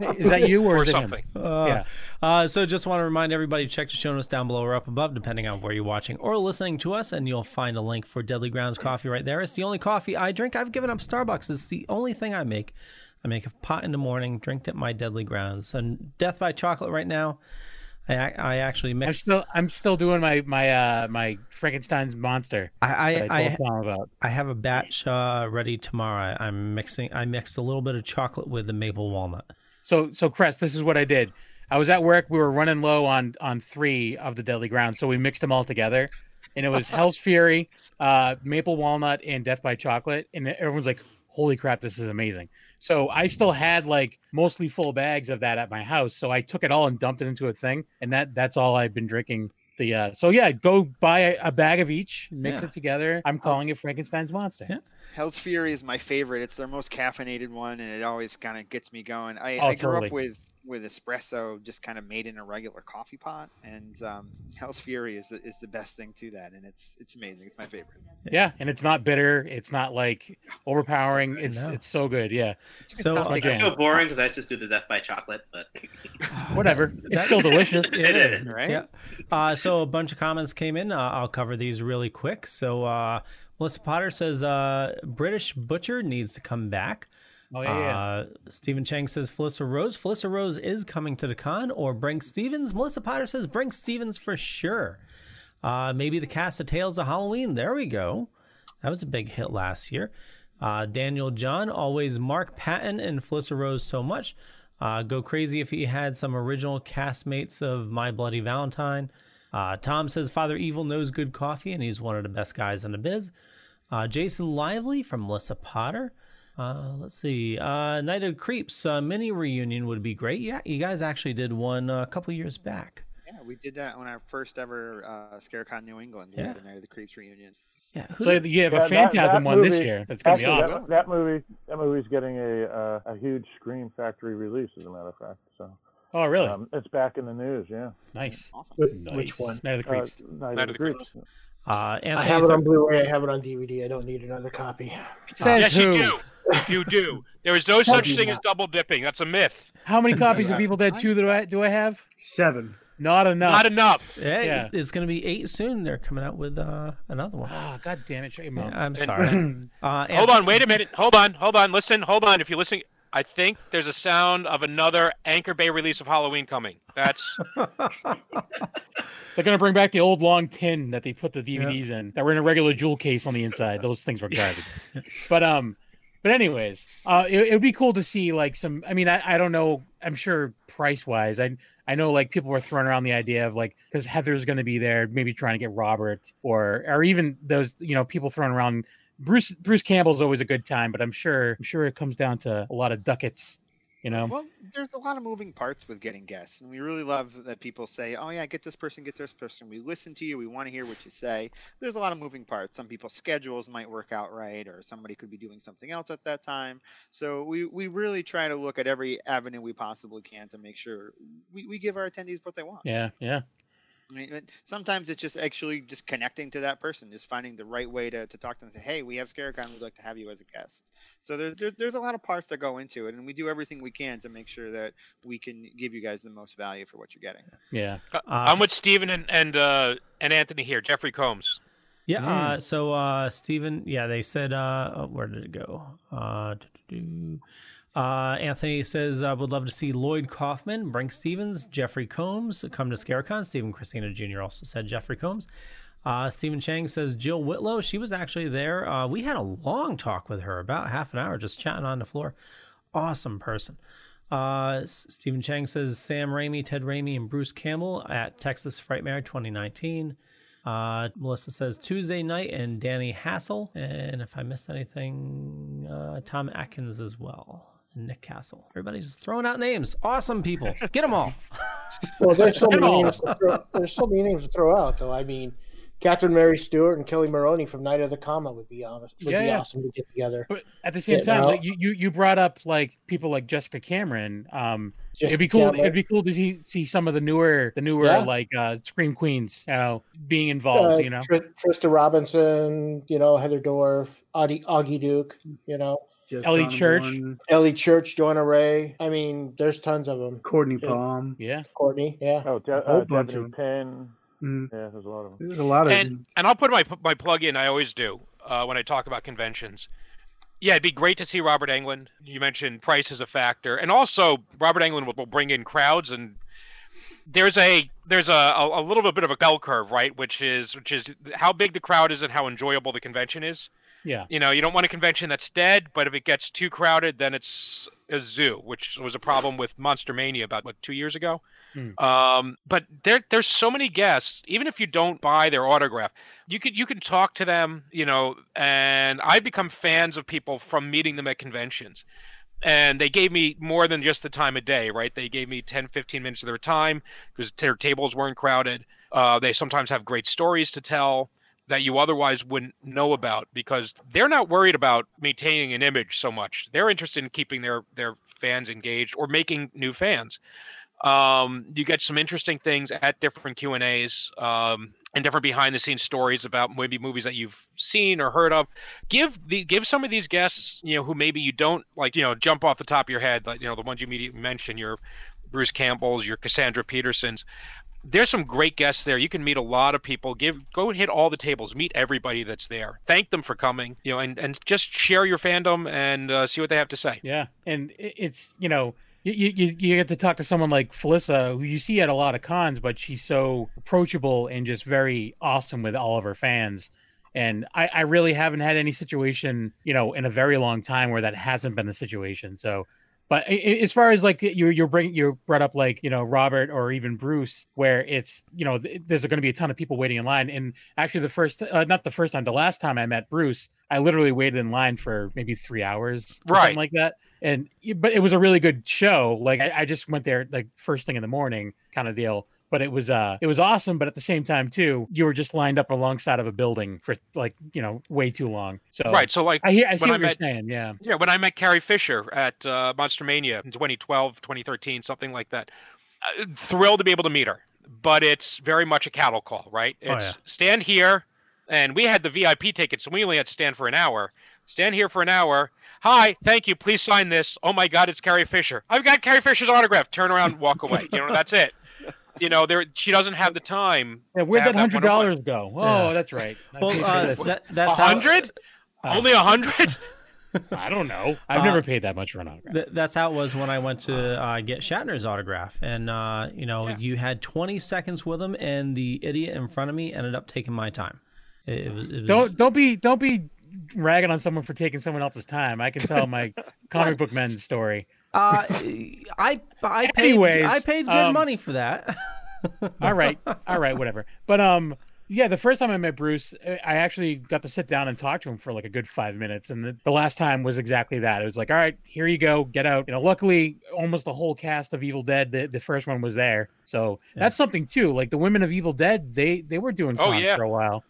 Is that you or,
Or
is it him?
something.
Uh,
Yeah.
Uh, so just want to remind everybody to check the show notes down below or up above, depending on where you're watching or listening to us, and you'll find a link for Deadly Grounds coffee right there. It's the only coffee I drink. I've given up Starbucks. It's the only thing I make. I make a pot in the morning, drink it at my Deadly Grounds. And Death by Chocolate right now, I, I actually
I'm
mix.
still I'm still doing my my uh my Frankenstein's monster.
I, I,
I
I,
told Tom about.
I have a batch uh, ready tomorrow. I, I'm mixing. I mixed a little bit of chocolate with the maple walnut.
So so Crest, this is what I did. I was at work. We were running low on on three of the deadly grounds, so we mixed them all together, and it was (laughs) Hell's Fury, uh, Maple Walnut, and Death by Chocolate, and everyone's like, "Holy crap, this is amazing!" So I still had like mostly full bags of that at my house, so I took it all and dumped it into a thing, and that that's all I've been drinking. The uh, so yeah, go buy a, a bag of each, mix
Yeah.
it together. I'm calling it Frankenstein's monster.
Yeah.
Hell's Fury is my favorite. It's their most caffeinated one, and it always kind of gets me going. I,
Oh,
I grew
totally.
up with with espresso, just kind of made in a regular coffee pot, and um, (laughs) Hell's Fury is the, is the best thing to that, and it's it's amazing. It's my favorite.
Yeah, and it's not bitter. It's not like (sighs) overpowering. It's
No.
it's so good. Yeah,
So
tough to
uh.
I feel boring because I just do the death by chocolate, but (laughs) (sighs)
whatever. It's still delicious. (laughs)
It is,
right?
Yeah. Uh, so a bunch of comments came in. Uh, I'll cover these really quick. So uh, Melissa Potter says uh, British Butcher needs to come back.
Oh yeah, yeah.
Uh, Stephen Chang says Felissa Rose. Felissa Rose is coming to the con, or Brinke Stevens. Melissa Potter says Brinke Stevens for sure. Uh, maybe the cast of Tales of Halloween. There we go. That was a big hit last year. Uh, Daniel John, always Mark Patton and Felissa Rose so much. Uh, go crazy if he had some original castmates of My Bloody Valentine. Uh, Tom says Father Evil knows good coffee and he's one of the best guys in the biz. Uh, Jason Lively from Melissa Potter. Uh, let's see. Uh, Night of Creeps uh, mini reunion would be great. Yeah, you guys actually did one uh, a couple years back.
Yeah, we did that on our first ever uh, Scarecon New England.
Yeah.
the Night of the Creeps reunion.
Yeah.
So you have
Yeah,
a Phantasm
that
one this year. That's gonna be awesome.
that, that movie, that movie's getting a uh, a huge Scream Factory release, as a matter of fact. So
Oh really?
um, it's back in the news. Yeah,
nice.
Awesome.
nice.
Which one?
Night of the
Uh,
Creeps.
Night,
Night
of
of
the
the
Creeps.
uh,
I have it on Blu-ray. I have it on DVD. I don't need another copy.
Says
yes,
who?
You do. You do. There is no such thing as double dipping. That's a myth.
How many copies of Evil Dead Two do I do I have?
Seven.
Not enough.
Not enough.
Yeah,
Yeah.
it's going to be eight soon. They're coming out with uh, another one.
Ah, god damn it! Shut your mouth.
I'm sorry. (clears throat) Uh,
Hold on, wait a minute. Hold on, hold on. Listen, hold on. If you listen, I think there's a sound of another Anchor Bay release of Halloween coming. That's (laughs)
They're gonna bring back the old long tin that they put the DVDs in that were in a regular jewel case on the inside. Those things were garbage. (laughs) but um, but anyways, uh, it, would be cool to see like some. I mean, I, I don't know. I'm sure price wise, I I know like people were throwing around the idea of like because Heather's gonna be there, maybe trying to get Robert or or even those you know people throwing around. Bruce Bruce Campbell's always a good time, but I'm sure I'm sure it comes down to a lot of ducats. You know.
Well, there's a lot of moving parts with getting guests, and we really love that people say, "Oh yeah, get this person, get this person." We listen to you. We want to hear what you say. There's a lot of moving parts. Some people's schedules might work out right, or somebody could be doing something else at that time. So we we really try to look at every avenue we possibly can to make sure we, we give our attendees what they want.
Yeah, yeah.
I mean, sometimes it's just actually just connecting to that person, just finding the right way to, to talk to them and say, hey, we have Scarecon, we'd like to have you as a guest. So there, there, there's a lot of parts that go into it, and we do everything we can to make sure that we can give you guys the most value for what you're getting.
Yeah.
Uh, I'm with Steven and and uh, and Anthony here. Jeffrey Combs.
Yeah.
Hmm.
Uh, so uh, Stephen, yeah, they said, uh, oh, where did it go? Uh. Uh, Anthony says, I would love to see Lloyd Kaufman, Brinke Stevens, Jeffrey Combs come to Scarecon. Stephen Christina Jr. also said Jeffrey Combs. Uh, Stephen Chang says Jill Whitlow. She was actually there. Uh, we had a long talk with her, about half an hour, just chatting on the floor. Awesome person. Uh, Stephen Chang says Sam Raimi, Ted Raimi, and Bruce Campbell at Texas Frightmare 2019. Uh, Melissa says Tuesday Knight and Danny Hassel. And if I missed anything, uh, Tom Atkins as well. And Nick Castle. Everybody's throwing out names. Awesome people. Get them all. (laughs)
Well, there's so many
all.
names. To throw, there's so many names to throw out, though. I mean, Catherine Mary Stewart and Kelly Maroney from Night of the Comet would be honest. Would
Yeah,
be
yeah.
awesome to get together.
But at the same time,
no.
like you, you, you brought up like people like Jessica Cameron. Um, it'd be cool.
Cameron.
It'd be cool to see see some of the newer, the newer
Yeah.
like uh, scream queens, you know, being involved.
Uh,
you know,
Tr- Trista Robinson, you know, Heather Dorff, Audie, Augie Duke, you know,
Just
Ellie Church.
one,
Ellie Church, Joanna Ray. I mean, there's tons of them.
Cortney
Yeah.
Palm.
yeah.
Cortney, yeah.
Oh, De-
whole
uh,
bunch
Devin
of
Penn.
Mm,
Yeah, there's a lot of them.
there's a lot of
and and I'll put my my plug in. I always do uh, when I talk about conventions. Yeah, it'd be great to see Robert Englund. You mentioned price is a factor, and also Robert Englund will, will bring in crowds. And there's a there's a, a, a little bit of a bell curve, right? Which is which is how big the crowd is and how enjoyable the convention is.
Yeah.
You know, you don't want a convention that's dead, but if it gets too crowded, then it's a zoo, which was a problem with Monster Mania about what two years ago.
Hmm.
Um, but there, there's so many guests. Even if you don't buy their autograph, you can you can talk to them. You know, and I become fans of people from meeting them at conventions. And they gave me more than just the time of day, right? They gave me 10, 15 minutes of their time because their tables weren't crowded. Uh, they sometimes have great stories to tell that you otherwise wouldn't know about because they're not worried about maintaining an image so much. They're interested in keeping their their fans engaged or making new fans. Um, you get some interesting things at different Q and A's um, and different behind the scenes stories about maybe movies that you've seen or heard of. Give the give some of these guests, you know, who maybe you don't like, you know, jump off the top of your head, like you know, the ones you mentioned, your Bruce Campbell's, your Cassandra Petersons. There's some great guests there. You can meet a lot of people. Give go hit all the tables. Meet everybody that's there. Thank them for coming. You know, and and just share your fandom and uh, see what they have to say.
Yeah, and it's you know you, you you get to talk to someone like Felissa, who you see at a lot of cons, but she's so approachable and just very awesome with all of her fans. And I, I really haven't had any situation, you know, in a very long time where that hasn't been the situation. So, but as far as like you you're bring you brought up like you know Robert or even Bruce, where it's you know there's going to be a ton of people waiting in line. And actually, the first uh, not the first time, the last time I met Bruce, I literally waited in line for maybe three hours, or
Right.
something like that. And but it was a really good show. Like I, I just went there like first thing in the morning, kind of deal. But it was uh it was awesome. But at the same time too, you were just lined up alongside of a building for like you know way too long. So
Right. So like
I hear I see what
I
you're saying. Yeah.
Yeah, when I met Carrie Fisher at uh, Monster Mania in 2012, 2013, something like that, uh, thrilled to be able to meet her. But it's very much a cattle call, right?
Oh,
It's
yeah.
stand here, and we had the VIP tickets, so we only had to stand for an hour. Stand here for an hour. Hi, thank you. Please sign this. Oh my God, it's Carrie Fisher. I've got Carrie Fisher's autograph. Turn around, walk away. You know, that's it. You know, there she doesn't have the time.
Yeah, where'd that hundred
one-on-one.
dollars go? Oh,
Yeah.
that's right.
Well, uh, that, that's
hundred?
Uh,
Only a hundred? (laughs)
I don't know. I've
Uh,
never paid that much for an autograph.
Th- that's how it was when I went to uh, get Shatner's autograph, and uh, you know,
Yeah.
you had 20 seconds with him, and the idiot in front of me ended up taking my time. It, it was, it was
Don't don't be don't be ragging on someone for taking someone else's time. I can tell my (laughs) comic book men story.
Uh, I I paid
Anyways,
I paid good
um,
money for that. (laughs)
all right all right whatever but um Yeah, the first time I met Bruce, I I actually got to sit down and talk to him for like a good five minutes. And the, the last time was exactly that. It was like, all right, here you go, get out. You know, luckily, almost the whole cast of Evil Dead, the, the first one was there. So that's something too. Like the women of Evil Dead, they they were doing
Oh,
cons
yeah.
for a while.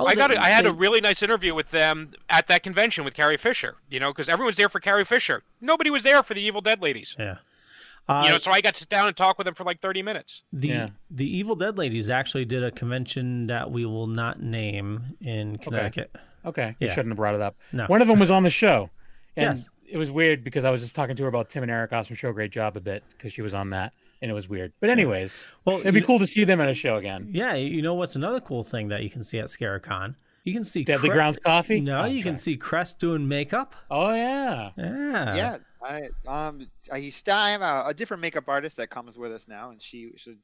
Oh,
I got.
they-
A, I had a really nice interview with them at that convention with Carrie Fisher. You know, because everyone's there for Carrie Fisher. Nobody was there for the Evil Dead ladies.
Yeah.
you
Uh,
know, so I got to sit down and talk with them for like 30 minutes.
The
Yeah.
the Evil Dead ladies actually did a convention that we will not name in Connecticut.
Okay, you
Yeah.
shouldn't have brought it up.
No.
One of them was on the show. And
Yes.
it was weird because I was just talking to her about Tim and Eric Awesome Show Great Job a bit because she was on that. And it was weird. But anyways,
Well,
it'd be cool to see them at a show again.
Yeah, you know what's another cool thing that you can see at Scarecon? You can see
Deadly
Cre-
Grounds Coffee?
No,
Oh,
you can see Crest doing makeup.
Oh yeah.
Yeah.
yeah, I um I still I have a, a different makeup artist that comes with us now, and she she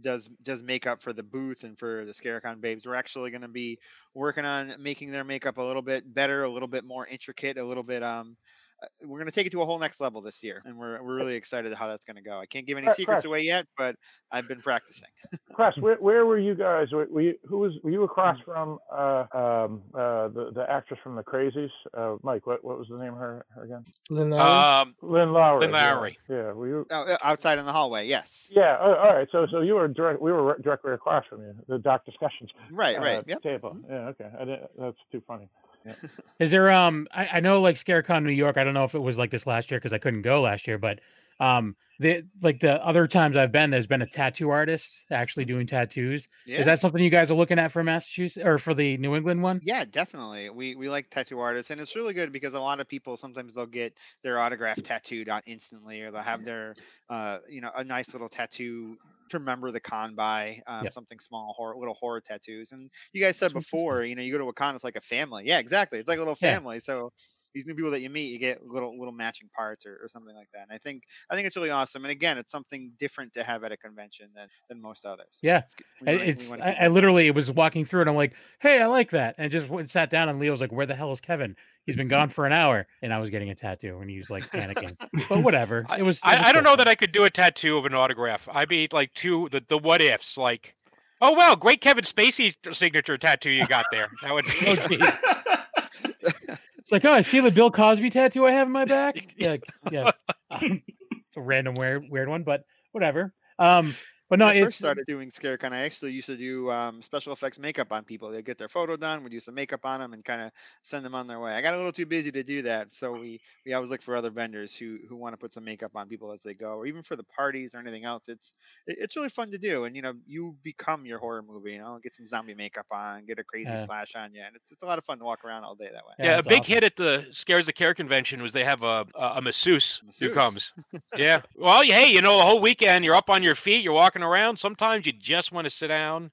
does does makeup for the booth and for the Scarecon babes. We're actually going to be working on making their makeup a little bit better, a little bit more intricate, a little bit um. Uh, We're going to take it to a whole next level this year, and we're we're really excited how that's going to go. I can't give any
Correct,
secrets
correct.
away yet, but I've been practicing. (laughs)
Chris, where, where were you guys? Were, were you, who was were you
Mm.
across from uh, um, uh, the the actress from the Crazies? Uh, Mike, what what was the name of her, her again?
Lynn Lowry?
Um,
Lynn Lowry.
Lynn
yeah.
Lowry.
Yeah, were you?
Oh, uh, outside in the hallway, yes.
Yeah. All right. So so you were direct. We were directly across from you. The Dark Discussions.
Right,
uh,
right. Yep.
Table. Yeah. Okay. I didn't, that's too funny. (laughs)
Is there um I, I know like Scarecon New York, I don't know if it was like this last year because I couldn't go last year, but um the like the other times I've been, there's been a tattoo artist actually doing tattoos.
Yeah.
Is that something you guys are looking at for Massachusetts or for the New England one?
Yeah, definitely. We we like tattoo artists, and it's really good because a lot of people sometimes they'll get their autograph tattooed on instantly, or they'll have their uh you know a nice little tattoo to remember the con by, um,
Yep.
something small, horror, little horror tattoos. And you guys said (laughs) before, you know, you go to a con, it's like a family. Yeah, exactly. It's like a little
Yeah.
family. So these new people that you meet, you get little little matching parts or, or something like that. And I think I think it's really awesome. And again, it's something different to have at a convention than than most others.
Yeah.
It's, g-
I-
wanna- we
It's I, I
that
literally was walking through and I'm like, hey, I like that. And I just went, sat down and Leo was like, Where the hell is Kevin? He's been gone (laughs) for an hour. And I was getting a tattoo and he was like panicking. but (laughs) whatever. It was it
I,
was
I don't know
fun.
that I could do a tattoo of an autograph. I'd be like two the, the what ifs like, oh well, great Kevin Spacey signature tattoo you got there. That would (laughs)
Oh, geez. It's like, oh, I see the Bill Cosby tattoo I have in my (laughs) back. Yeah, yeah. Um, (laughs) it's a random weird, weird one, but whatever. Um, but no,
when I
it's
first started doing Scarecon, I actually used to do um, special effects makeup on people. They'd get their photo done, we'd do some makeup on them, and kind of send them on their way. I got a little too busy to do that, so we we always look for other vendors who who want to put some makeup on people as they go, or even for the parties or anything else. It's it, it's really fun to do, and you know you become your horror movie. You know, get some zombie makeup on, get a crazy
Yeah.
slash on you, and it's it's a lot of fun to walk around all day that way.
Yeah,
Yeah, a big
awesome.
hit at the Scares That Care convention was they have a a, a masseuse, who
Masseuse.
comes. (laughs) yeah. Well, hey, you know, the whole weekend you're up on your feet, you're walking around. Sometimes you just want to sit down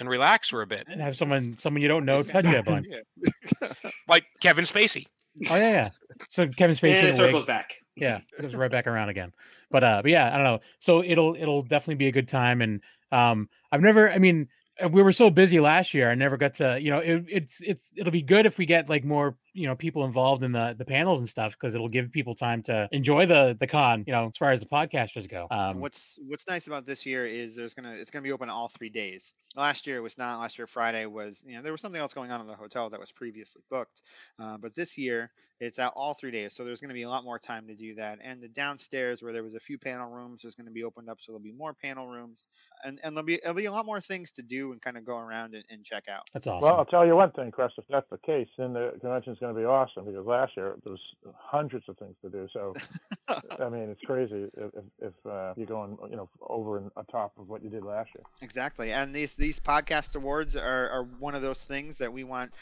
and relax for a bit,
and have someone someone you don't know touch you a (laughs) bunch.
Like Kevin Spacey.
Oh yeah, yeah. So Kevin Spacey
and it
a wig.
circles back.
yeah it goes right back around again but uh but yeah i don't know so it'll it'll definitely be a good time and um i've never i mean we were so busy last year i never got to you know it, it's it's it'll be good if we get like more you know people involved in the the panels and stuff because it'll give people time to enjoy the the con you know as far as the podcasters go um
what's what's nice about this year is there's gonna it's gonna be open all three days. Last year it was not. Last year Friday was you know there was something else going on in the hotel that was previously booked, uh, but this year it's out all three days. So there's gonna be a lot more time to do that. And the downstairs where there was a few panel rooms, there's gonna be opened up, so there'll be more panel rooms, and and there'll be there'll be a lot more things to do and kind of go around and, and check out.
that's awesome
Well, I'll tell you one thing, Chris. If that's the case, then the convention's going to be awesome because last year there was hundreds of things to do. So, (laughs) I mean, it's crazy if, if, uh, you're going, you know, over and on top of what you did last year.
Exactly. And these these podcast awards are, are one of those things that we want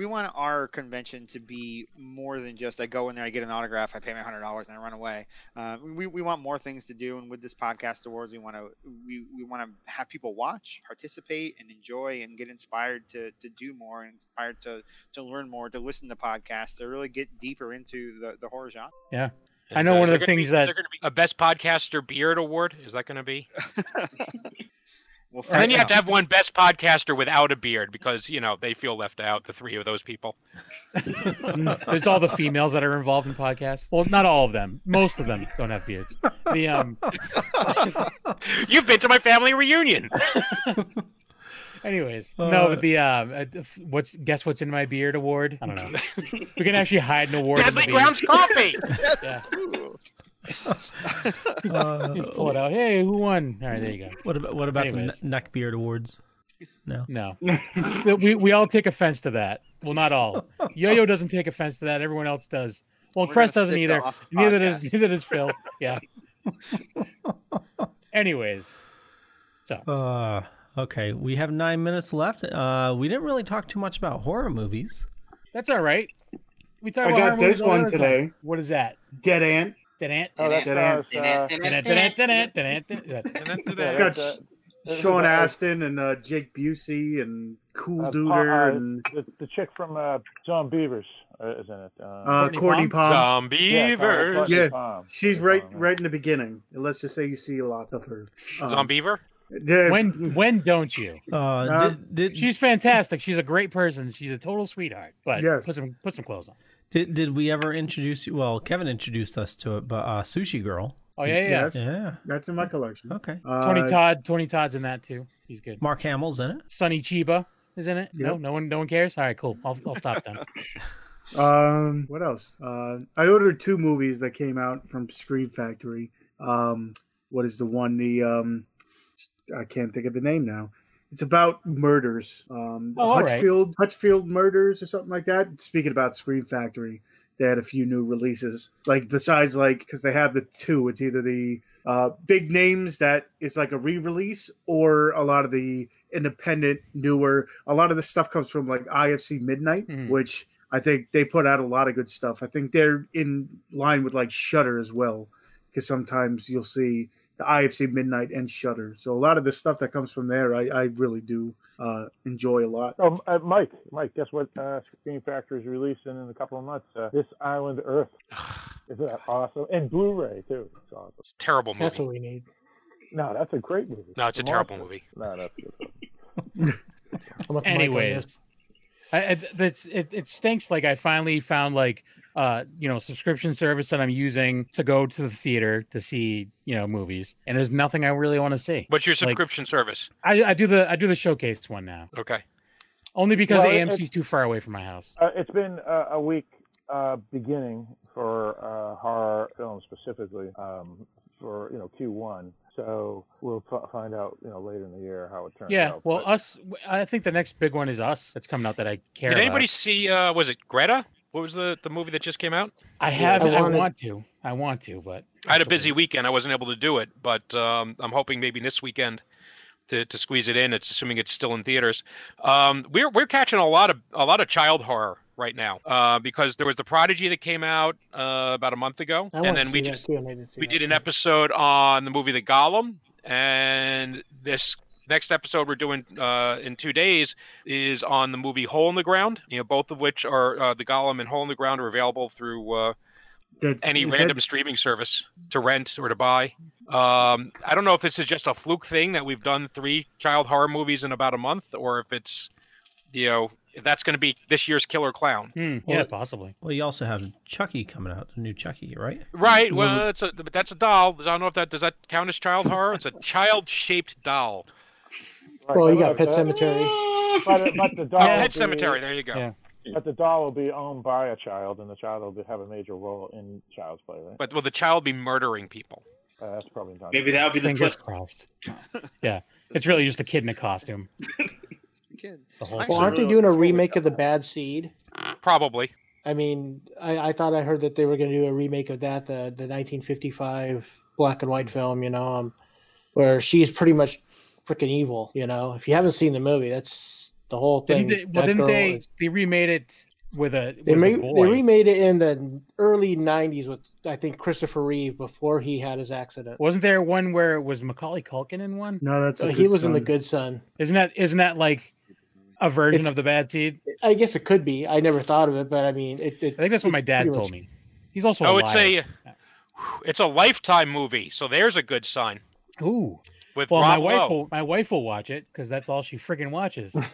we want our convention to be more than just I go in there, I get an autograph, I pay my hundred dollars, and I run away. Uh, we, we want more things to do, and with this podcast awards, we want to we, we want to have people watch, participate, and enjoy, and get inspired to, to do more, and inspired to to learn more, to listen to podcasts, to really get deeper into the, the horror genre.
yeah I know
uh,
one of the
gonna be-
things
is
that-
there going to be a best podcaster beard award. Is that going to be? (laughs)
We'll
And then
find
you have to have one best podcaster without a beard because you know they feel left out. The three of those people. (laughs)
it's all the females that are involved in podcasts well not all of them most of them don't have beards the um (laughs)
You've been to my family reunion. (laughs)
Anyways, no,
Uh,
but the um, uh, what's guess what's in my beard award? I don't know. we can actually hide an award. in the
Deadly
beard.
Grounds Coffee.
Yeah, (laughs)
Uh,
just pull it out. Hey, who won? All right, there you go.
what about what about
Anyways.
the ne- neck beard awards? No.
No, (laughs) we we all take offense to that. Well, not all. (laughs) Yo-Yo doesn't take offense to that. Everyone else does. Well,
We're
Crest doesn't either.
awesome
Neither does neither does Phil. Yeah. Anyways,
Uh, okay, we have nine minutes left. Uh, we didn't really talk too much about horror movies.
that's all right. We talked.
I
about
got
horror
this
all
one
other time.
today.
What is that?
Dead Ant. It's
Yeah,
got
that's,
Sh-
this is
Sean
about-
Astin and uh, Jake Busey and Cool
uh,
Duder
uh,
and
the, the chick from uh, John Beavers uh, is in it. Uh,
uh,
Cortney
Cortney
Palm?
Palm.
Zombie
yeah, Cortney- Cortney
Yeah, She's right, right in the beginning. And let's just say you see a lot of her. Um,
Zombiever.
yeah,
When when don't you?
Uh, (laughs)
Uh,
did, did
She's fantastic. She's a great person. She's a total sweetheart. But
Yes.
put some put some clothes on.
Did did we ever introduce you? Well, Kevin introduced us to it, but uh, Sushi Girl.
Oh yeah, yeah. yeah.
Yes,
Yeah.
that's in my collection.
Okay.
Uh,
Tony Todd. Tony Todd's in that too. He's good.
Mark Hamill's in it.
Sonny Chiba is in it. No, no one, no one cares. All right, cool. I'll, I'll stop then. (laughs)
Um, what else? Uh, I ordered two movies that came out from Scream Factory. Um, what is the one? The um, I can't think of the name now. It's about murders. Um,
Oh, all right.
Hutchfield, Hutchfield murders or something like that. Speaking about Scream Factory, they had a few new releases. Like besides, like because they have the two. It's either the uh, big names that it's like a re-release, or a lot of the independent, newer. A lot of the stuff comes from like IFC Midnight,
Mhm.
which I think they put out a lot of good stuff. I think they're in line with like Shudder as well, because sometimes you'll see the IFC Midnight and Shudder. So a lot of the stuff that comes from there, I, I really do uh, enjoy a lot.
Oh, uh, Mike, Mike, guess what? Uh, Scream Factory is releasing in a couple of months. Uh, this Island Earth. (sighs) Isn't that awesome? And Blu-ray too. It's awesome.
It's a terrible
That's what we need.
No, that's a great movie.
No, it's a
Come
terrible
on.
movie.
No, that's good. (laughs)
I'm with
Anyways. I, I, that's it, it stinks. Like I finally found like uh you know subscription service that I'm using to go to the theater to see you know movies, and there's nothing I really want to see.
What's your
Like-
subscription service?
I, I do the I do the showcase one now,
Okay.
only because
Well,
AMC's too far away from my house.
Uh, it's been uh, a week uh, beginning for uh, horror films specifically um, for you know Q1. So we'll f- find out you know later in the year how it turns
Yeah,
out.
Yeah, well,
but-
us. I think the next big one is us. That's coming out that I care.
Did
about.
anybody see? Uh, was it Greta? What was the the movie that just came out?
I have.
I
I, want to. I want to, but
I had a busy weekend. I wasn't able to do it, but um, I'm hoping maybe this weekend to, to squeeze it in. It's assuming it's still in theaters. Um, we're we're catching a lot of a lot of child horror right now uh, because there was the Prodigy that came out uh, about a month ago,
I
and then we just
too, and I didn't
we did an episode on the movie The Golem, and this next episode we're doing uh, in two days is on the movie Hole in the Ground. You know, both of which are uh, The Golem and Hole in the Ground are available through uh,
That's,
any random
that-
streaming service to rent or to buy. Um, I don't know if this is just a fluke thing that we've done three child horror movies in about a month, or if it's, you know, that's going to be this year's Killer Clown.
Hmm, yeah,
Well,
possibly.
Well, you also have Chucky coming out, the new Chucky, right?
Right. Well, it's a but that's a doll. I don't know if that does that count as child horror. It's a child-shaped doll.
Right,
Well, you (laughs)
but-
got Pet Sematary.
But, but the doll will
Pet Sematary. There you go.
Yeah.
But the doll will be owned by a child, and the child will be, have a major role in Child's Play, right?
But will the child be murdering people?
Uh, that's probably not.
Maybe that would be the
Fingers
twist.
crossed. (laughs) yeah, it's really just a kid in a costume. (laughs)
Kid.
The whole
Well, aren't they doing a remake of The. Bad Seed?
Probably.
I mean, I, I thought I heard that they were going to do a remake of that, the the 1955 black and white film, you know, um, where she's pretty much freaking evil. You know, if you haven't seen the movie, that's the whole thing.
Didn't they, well, didn't they?
is-
They remade it with a.
They,
with a
ma- they remade it in the early '90s with I think Christopher Reeve before he had his accident.
Wasn't there one where it was Macaulay Culkin in one?
No, that's
So
a
he
good
was in The. Good Son.
Isn't that isn't that like a version
It's-
of the Bad Seed?
I guess it could be. I never thought of it, but I mean, it. it
I think that's what my dad told
much-
me. He's also.
Oh,
a
it's
liar.
a it's a lifetime movie. So there's a good sign
Ooh.
With
Well,
Rob
my wife
Lowe.
will. My wife will watch it because that's all she freaking watches. (laughs)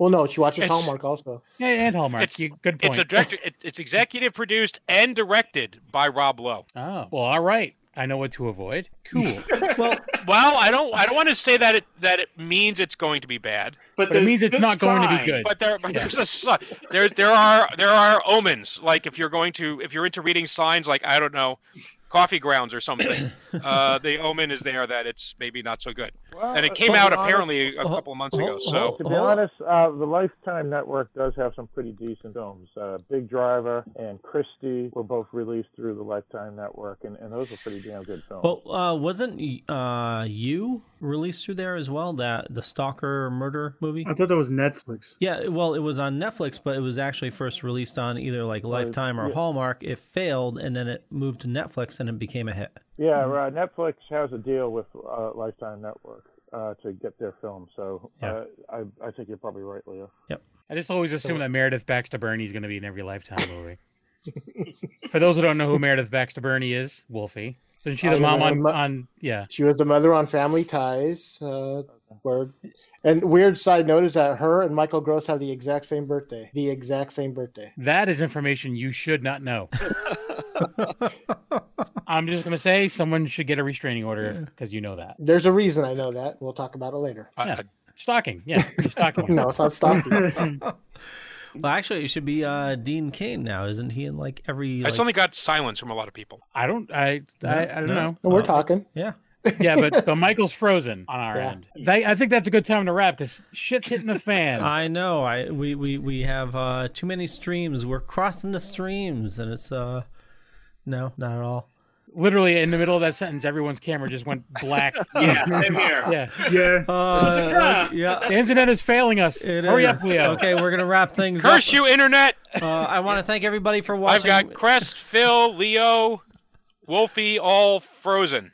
Well, no, she watches
It's-
Hallmark also.
Yeah, and Hallmark.
It's-
You- good point.
It's a director. It, it's executive produced and directed by Rob Lowe.
Oh, well, all right. I know what to avoid. Cool. (laughs)
Well,
Well, I don't. I don't want to say that it that it means it's going to be bad,
But,
But it means it's
good
not going to be good.
but there, but
Yeah.
there's a si- there there are there are omens. Like if you're going to if you're into reading signs, like I don't know, coffee grounds or something. (coughs) uh, the omen is there that it's maybe not so good.
Well,
And it came
Hold
out
on.
apparently a couple of months ago.
hold-
So
To be honest, uh, the Lifetime Network does have some pretty decent films. Uh, Big Driver and Christie were both released through the Lifetime Network, and, and those are pretty damn good films.
well, uh, wasn't uh, you released through there as well? That the stalker murder movie.
I thought that was Netflix.
Yeah, well, it was on Netflix, but it was actually first released on either like Lifetime or
yeah.
Hallmark. It failed, and then it moved to Netflix, and it became a hit.
yeah, uh, Netflix has a deal with uh, Lifetime Network uh, to get their film, so uh, I, I think you're probably right, Leo. Yep.
I just always assume that Meredith Baxter Birney is going to be in every Lifetime movie. (laughs) For those who don't know who Meredith Baxter Birney is, Wolfie. Isn't she
I
the mom on,
my-
on yeah?
She was the mother on Family Ties. Uh, where, and weird side note is that her and Michael Gross have the exact same birthday. The exact same birthday.
That is information you should not know. (laughs) I'm just going to say someone should get a restraining order because you know that.
There's a reason I know that. We'll talk about it later.
I-
Yeah.
I-
Stalking. Yeah, stalking. (laughs)
No, it's not stalking. (laughs)
Well, actually, it should be uh, Dean Cain now, isn't he? In like every.
I
Like,
suddenly got silence from a lot of people.
I don't. I. I, I don't
No.
know.
And we're
Oh.
talking.
yeah. (laughs)
Yeah, but but Michael's frozen on our
Yeah.
end. They, I think that's a good time to wrap because shit's hitting the fan.
I know. I we we we have uh, too many streams. We're crossing the streams, and it's uh, no, not at all.
Literally in the middle of that sentence, everyone's camera just went black. (laughs)
Yeah, same here.
yeah.
Yeah.
Uh, yeah.
The internet is failing us.
It
Hurry
is.
up, Leo.
Okay, we're gonna wrap things
Curse
up.
you, internet!
Uh, I want to thank everybody for watching.
I've got Crest, Phil, Leo, Wolfie, all frozen.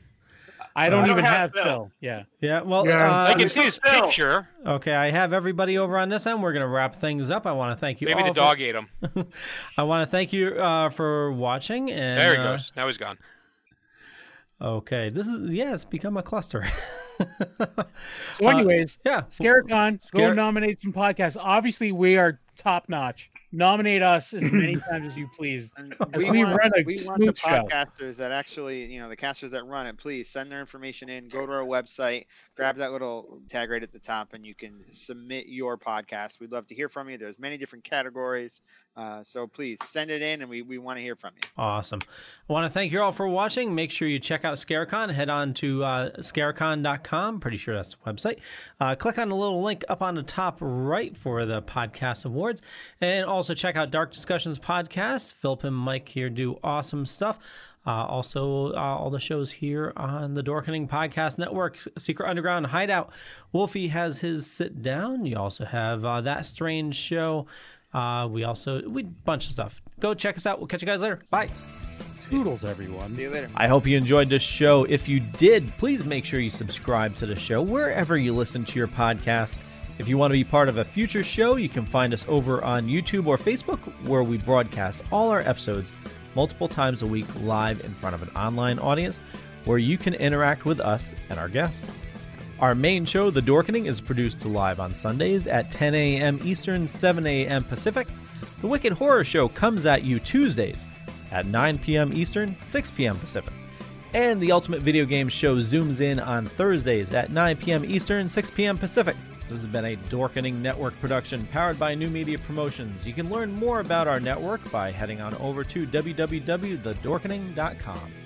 I don't
I don't
even
have
have
Phil.
Phil. Yeah.
Yeah, well,
Yeah.
uh,
I can see his
Phil.
picture.
okay, I have everybody over on this end. We're gonna wrap things up. I want to thank you.
Maybe
all
the
for-
dog ate him. (laughs)
I want to thank you uh, for watching. And
There he
uh,
goes. Now he's gone.
Okay, this is yeah, it's become a cluster. (laughs)
So,
Uh,
anyways,
yeah,
Scarecon, go
Scare-
nominate some podcasts. Obviously, we are top notch. Nominate us as many (laughs) times as you please. As
we,
we
want,
run a
we want the
smooth show.
podcasters that actually, you know, the casters that run it, please send their information in, go to our website, grab that little tag right at the top, and you can submit your podcast. We'd love to hear from you. There's many different categories. Uh, so please send it in, and we, we want to hear from you.
Awesome. I want to thank you all for watching. Make sure you check out Scarecon. Head on to uh, scarecon.com. Pretty sure that's the website. Uh, click on the little link up on the top right for the podcast awards. And also check out Dark Discussions Podcast. Philip and Mike here do awesome stuff. Uh, also, uh, all the shows here on the Dorkening Podcast Network, Secret Underground Hideout. Wolfie has his sit down. You also have uh, that strange show. Uh, we also we bunch of stuff. Go check us out. We'll catch you guys later. Bye.
Toodles, everyone.
See you later.
I hope you enjoyed this show. If you did, please make sure you subscribe to the show wherever you listen to your podcast. If you want to be part of a future show, you can find us over on YouTube or Facebook, where we broadcast all our episodes multiple times a week live in front of an online audience where you can interact with us and our guests. Our main show, The Dorkening, is produced live on Sundays at 10 a.m. Eastern, 7 a.m. Pacific. The Wicked Horror Show comes at you Tuesdays at 9 p.m. Eastern, 6 p.m. Pacific. And the Ultimate Video Game Show zooms in on Thursdays at 9 p.m. Eastern, 6 p.m. Pacific. This has been a Dorkening Network production powered by New Media Promotions. You can learn more about our network by heading on over to www.thedorkening.com.